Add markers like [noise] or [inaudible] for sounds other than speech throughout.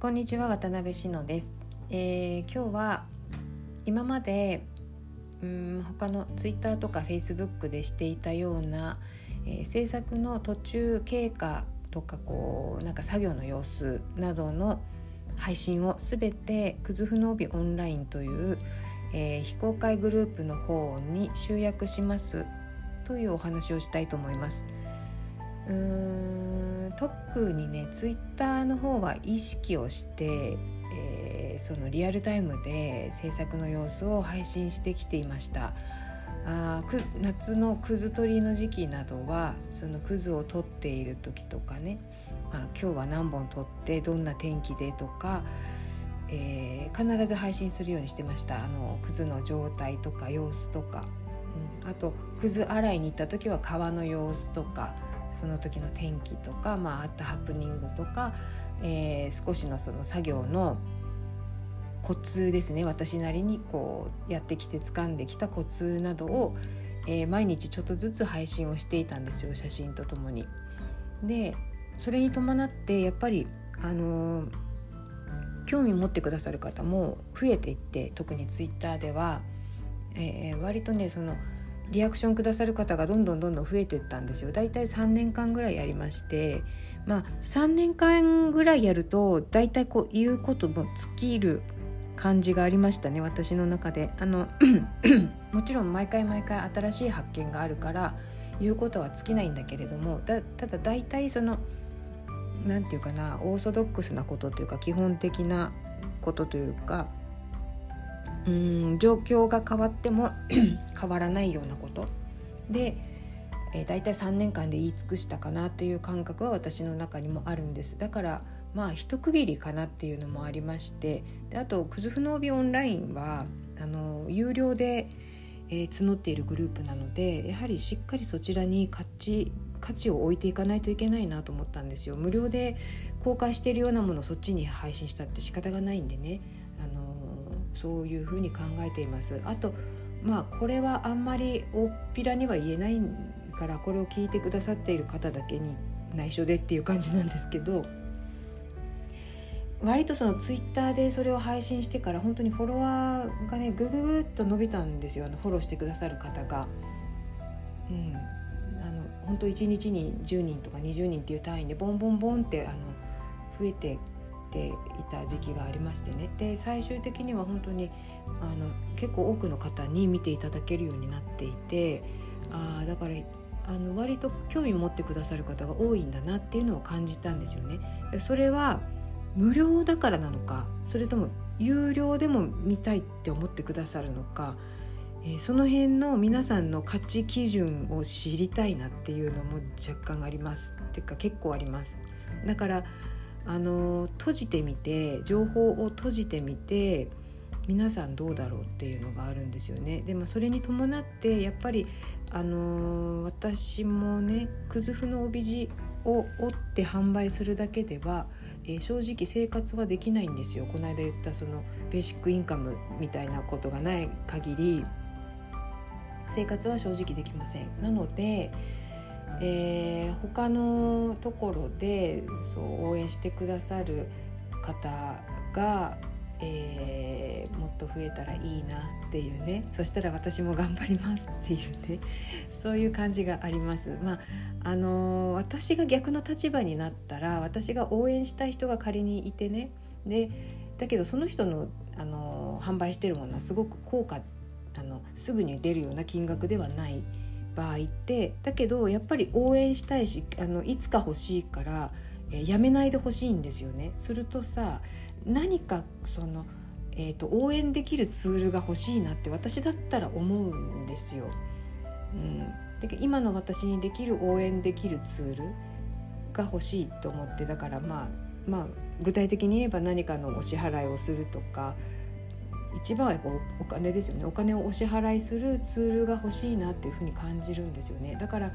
こんにちは渡辺志乃です、えー、今日は今までうん他のツイッターとかフェイスブックでしていたような、えー、制作の途中経過とかこうなんか作業の様子などの配信をすべてクズフノービオンラインという、えー、非公開グループの方に集約しますというお話をしたいと思います。うん特にねツイッターの方は意識をして、えー、そのリアルタイムで制作の様子を配信してきていました。あく夏のくず取りの時期などはそのくずを取っている時とかね、まあ、今日は何本取ってどんな天気でとか、えー、必ず配信するようにしてました。あのくずの状態とか様子とか、うん、あとくず洗いに行った時は川の様子とか。その時の天気とか、まあ、あったハプニングとか、えー、少しのその作業のコツですね私なりにこうやってきて掴んできたコツなどを、えー、毎日ちょっとずつ配信をしていたんですよ写真とともに。でそれに伴ってやっぱりあのー、興味持ってくださる方も増えていって特にツイッターでは、えー、割とねその「リアクションくださる方がどんどんどんどん増えていったんですよ。だいたい3年間ぐらいやりましてまあ3年間ぐらいやるとだいたいこう言うことも尽きる感じがありましたね私の中で。あの [clears throat] もちろん毎回毎回新しい発見があるから言うことは尽きないんだけれどもだただ大体その何て言うかなオーソドックスなことというか基本的なことというかうん状況が変わっても [clears throat] 変わらないようなこと。で、えー、大体3年間で言い尽くしたかなっていう感覚は私の中にもあるんです。だからまあ一区切りかなっていうのもありましてであと「クズフノービオンラインは」あの有料で、えー、募っているグループなのでやはりしっかりそちらに価値価値を置いていかないといけないなと思ったんですよ。無料で公開しているようなものをそっちに配信したって仕方がないんでね。そういうふうに考えています。あとまあこれはあんまり大っぴらには言えないからこれを聞いてくださっている方だけに内緒でっていう感じなんですけど割とそのツイッターでそれを配信してから本当にフォロワーがねぐぐぐっと伸びたんですよあのフォローしてくださる方が。うん、あの本当1日に10人とか20人っていう単位でボンボンボンってあの増えてていた時期がありましてねで最終的には本当にあの結構多くの方に見ていただけるようになっていてあだからあの割と興味持ってくださる方が多いんだなっていうのを感じたんですよね。それは無料だからなのかそれとも有料でも見たいって思ってくださるのか、えー、その辺の皆さんの価値基準を知りたいなっていうのも若干ありますっていうか結構あります。だからあの閉じてみて情報を閉じてみて皆さんどうだろうっていうのがあるんですよね。でもそれに伴ってやっぱりあの私もねくずふの帯地を折って販売するだけでは、えー、正直生活はできないんですよ。この間言ったそのベーシックインカムみたいなことがない限り生活は正直できません。なのでえー、他のところでそう応援してくださる方が、えー、もっと増えたらいいなっていうねそしたら私も頑張りますっていうねそういう感じがあります。まああのー、私が逆の立場になったら私が応援したい人が仮にいてねでだけどその人の、あの、販売してるものはすごく効果あのすぐに出るような金額ではない。場合ってだけどやっぱり応援したいしあのいつか欲しいから、えー、やめないでほしいんですよね。するとさ何かその、えーと、応援できるツールが欲しいなって私だったら思うんですよ。うん、で今の私にできる応援できるツールが欲しいと思ってだからまあまあ具体的に言えば何かのお支払いをするとか一番はやっぱお金ですよね。お金をお支払いするツールが欲しいなっていうふうに感じるんですよね。だから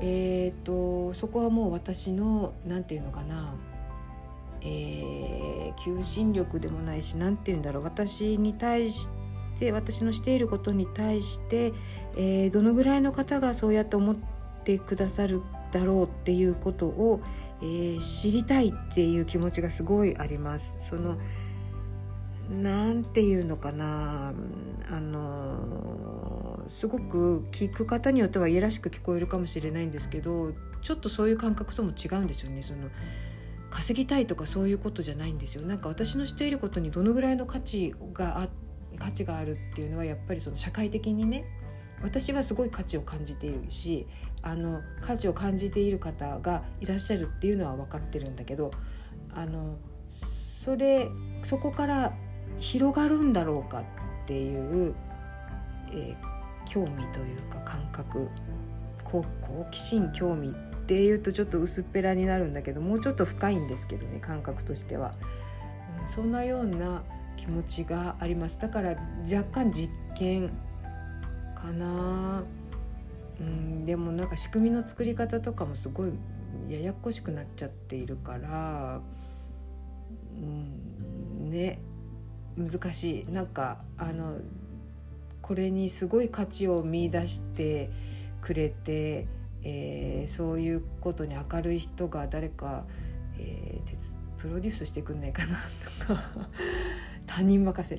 えーと、そこはもう私の何て言うのかな、えー、求心力でもないし何て言うんだろう。私に対して私のしていることに対して、えー、どのぐらいの方がそうやって思ってくださるだろうっていうことを、えー、知りたいっていう気持ちがすごいあります。そのなんていうのかなあのすごく聞く方によってはいやらしく聞こえるかもしれないんですけどちょっとそういう感覚とも違うんですよね。その稼ぎたいとかそういうことじゃないんですよ。なんか私のしていることにどのぐらいの価値があ価値があるっていうのはやっぱりその社会的にね私はすごい価値を感じているしあの価値を感じている方がいらっしゃるっていうのは分かってるんだけどあのそれそこから広がるんだろうかっていう、えー、興味というか感覚好奇心興味っていうとちょっと薄っぺらになるんだけどもうちょっと深いんですけどね感覚としては、うん、そんなような気持ちがあります。だから若干実験かな。うんでもなんか仕組みの作り方とかもすごいややこしくなっちゃっているからうんね。難しい。なんかあのこれにすごい価値を見出してくれて、えー、そういうことに明るい人が誰か、えー、プロデュースしてくんないかなとか [laughs] 他人任せ。い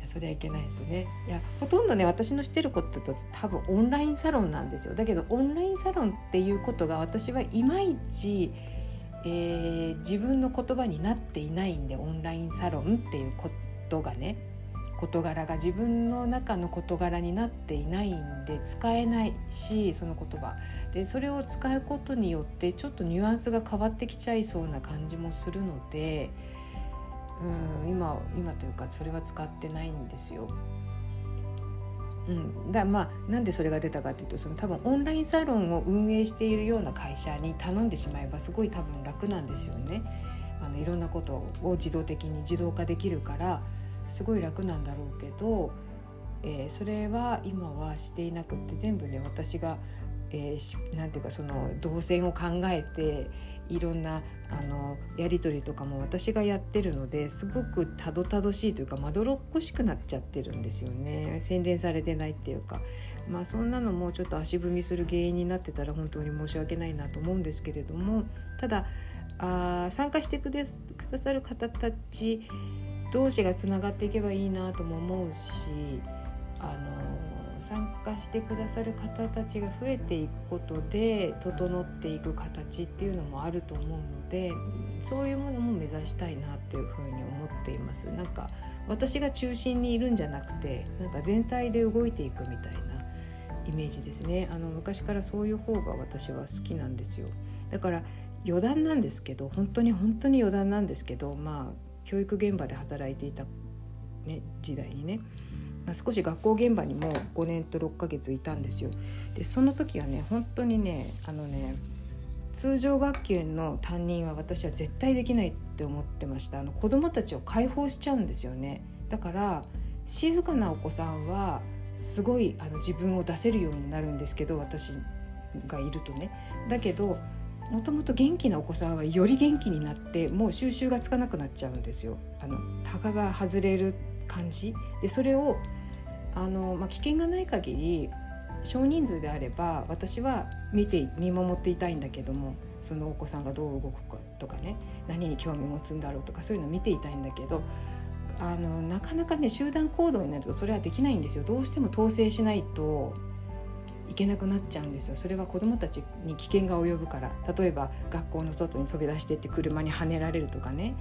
やそれはいけないですね。いやほとんどね私の知ってることと多分オンラインサロンなんですよ。だけどオンラインサロンっていうことが私はいまいち、えー、自分の言葉になっていないんでオンラインサロンっていうことがね事柄が自分の中の事柄になっていないんで使えないしその言葉でそれを使うことによってちょっとニュアンスが変わってきちゃいそうな感じもするので。うん今今というかそれは使ってないんですよ。うん、だまあなんでそれが出たかっていうとその多分オンラインサロンを運営しているような会社に頼んでしまえばすごい多分楽なんですよね。あのいろんなことを自動的に自動化できるからすごい楽なんだろうけど、えー、それは今はしていなくって全部ね私がえー、なんていうかその動線を考えていろんなあのやり取りとかも私がやってるのですごくたどたどしいというかまどろっこしくなっちゃってるんですよね。洗練されてないっていうか。まあそんなのもちょっと足踏みする原因になってたら本当に申し訳ないなと思うんですけれどもただあ参加してくださる方たち同士がつながっていけばいいなとも思うしあの参加してくださる方たちが増えていくことで整っていく形っていうのもあると思うのでそういうものも目指したいなっていうふうに思っています。なんか私が中心にいるんじゃなくてなんか全体で動いていくみたいなイメージですねあの昔からそういう方が私は好きなんですよだから余談なんですけど本当に本当に余談なんですけどまあ教育現場で働いていた、ね、時代にねまあ、少し学校現場にも5年と6ヶ月いたんですよ。でその時はね本当にねあのね通常学級の担任は私は絶対できないって思ってました。あの子どもたちを解放しちゃうんですよね。だから静かなお子さんはすごいあの自分を出せるようになるんですけど私がいるとね。だけどもともと元気なお子さんはより元気になってもう収集がつかなくなっちゃうんですよ。あのタガが外れる感じ。でそれをあの、まあ、危険がない限り少人数であれば私は見て見守っていたいんだけどもそのお子さんがどう動くかとかね何に興味持つんだろうとかそういうのを見ていたいんだけどあのなかなかね集団行動になるとそれはできないんですよ。どうしても統制しないといけなくなっちゃうんですよそれは子どもたちに危険が及ぶから例えば学校の外に飛び出してって車にはねられるとかね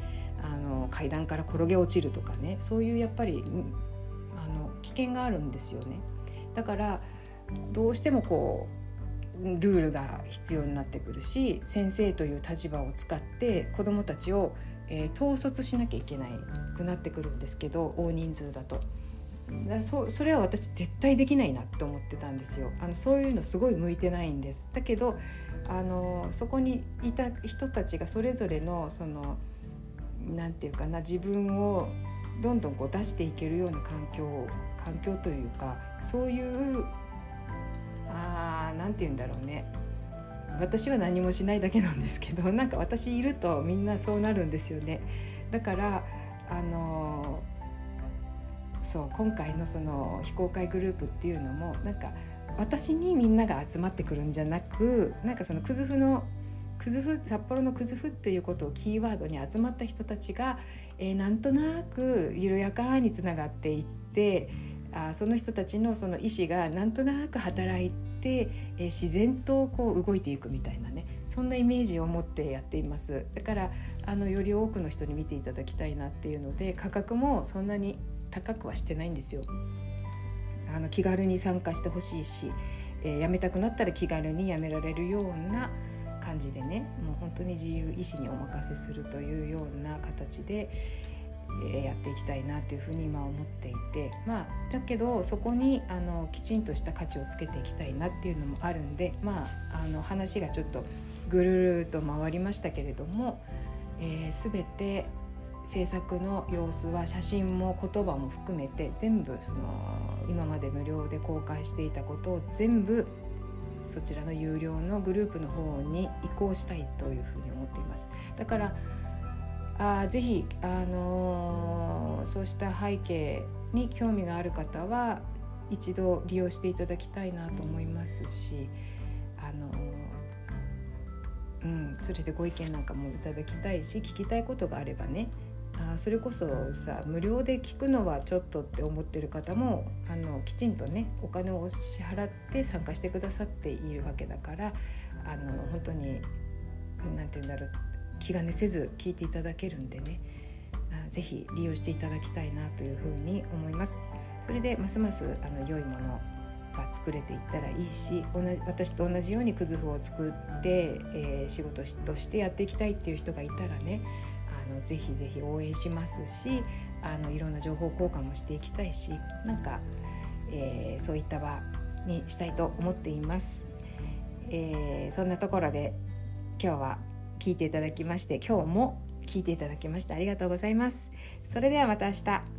あの階段から転げ落ちるとかねそういうやっぱりあの危険があるんですよね。だからどうしてもこうルールが必要になってくるし先生という立場を使って子どもたちを、えー、統率しなきゃいけないくなってくるんですけど大人数だと。だそそれは私絶対できないなって思ってたんですよ。あのそういうのすごい向いてないんです。だけどあのそこにいた人たちがそれぞれのその何て言うかな自分をどんどんこう出していけるような環境環境というかそういうあ何て言うんだろうね。私は何もしないだけなんですけどなんか私いるとみんなそうなるんですよね。だからあのそう今回のその非公開グループっていうのもなんか私にみんなが集まってくるんじゃなくなんかそのクズフのクズフ札幌のクズフっていうことをキーワードに集まった人たちが、えー、なんとなく緩やかにつながっていってあその人たちのその意思がなんとなく働いて、えー、自然とこう動いていくみたいなねそんなイメージを持ってやっています。だからあのより多くの人に見ていただきたいなっていうので価格もそんなに高くはしてないんですよ。あの気軽に参加してほしいし、えー、辞めたくなったら気軽に辞められるような感じでねもう本当に自由意志にお任せするというような形で、え、やっていきたいなというふうに今思っていてまあだけどそこにあのきちんとした価値をつけていきたいなっていうのもあるんでまああの話がちょっとぐるると回りましたけれども、えー、全て制作の様子は写真も言葉も含めて全部その今まで無料で公開していたことを全部そちらの有料のグループの方に移行したいというふうに思っています。だからあぜひ、あのー、そうした背景に興味がある方は一度利用していただきたいなと思いますし、あのー、うん、それでご意見なんかもいただきたいし聞きたいことがあればねあそれこそさ無料で聞くのはちょっとって思ってる方もあのきちんとねお金を支払って参加してくださっているわけだからあの本当に何て言うんだろう気兼ねせず聞いていただけるんでね是非利用していただきたいなというふうに思います。それでますますあの良いものが作れていったらいいし同じ私と同じようにくずふを作って、えー、仕事としてやっていきたいっていう人がいたらねのぜひぜひ応援しますしあのいろんな情報交換もしていきたいしなんか、えー、そういった場にしたいと思っています。えー、そんなところで今日は聞いていただきまして今日も聞いていただきましてありがとうございます。それではまた明日。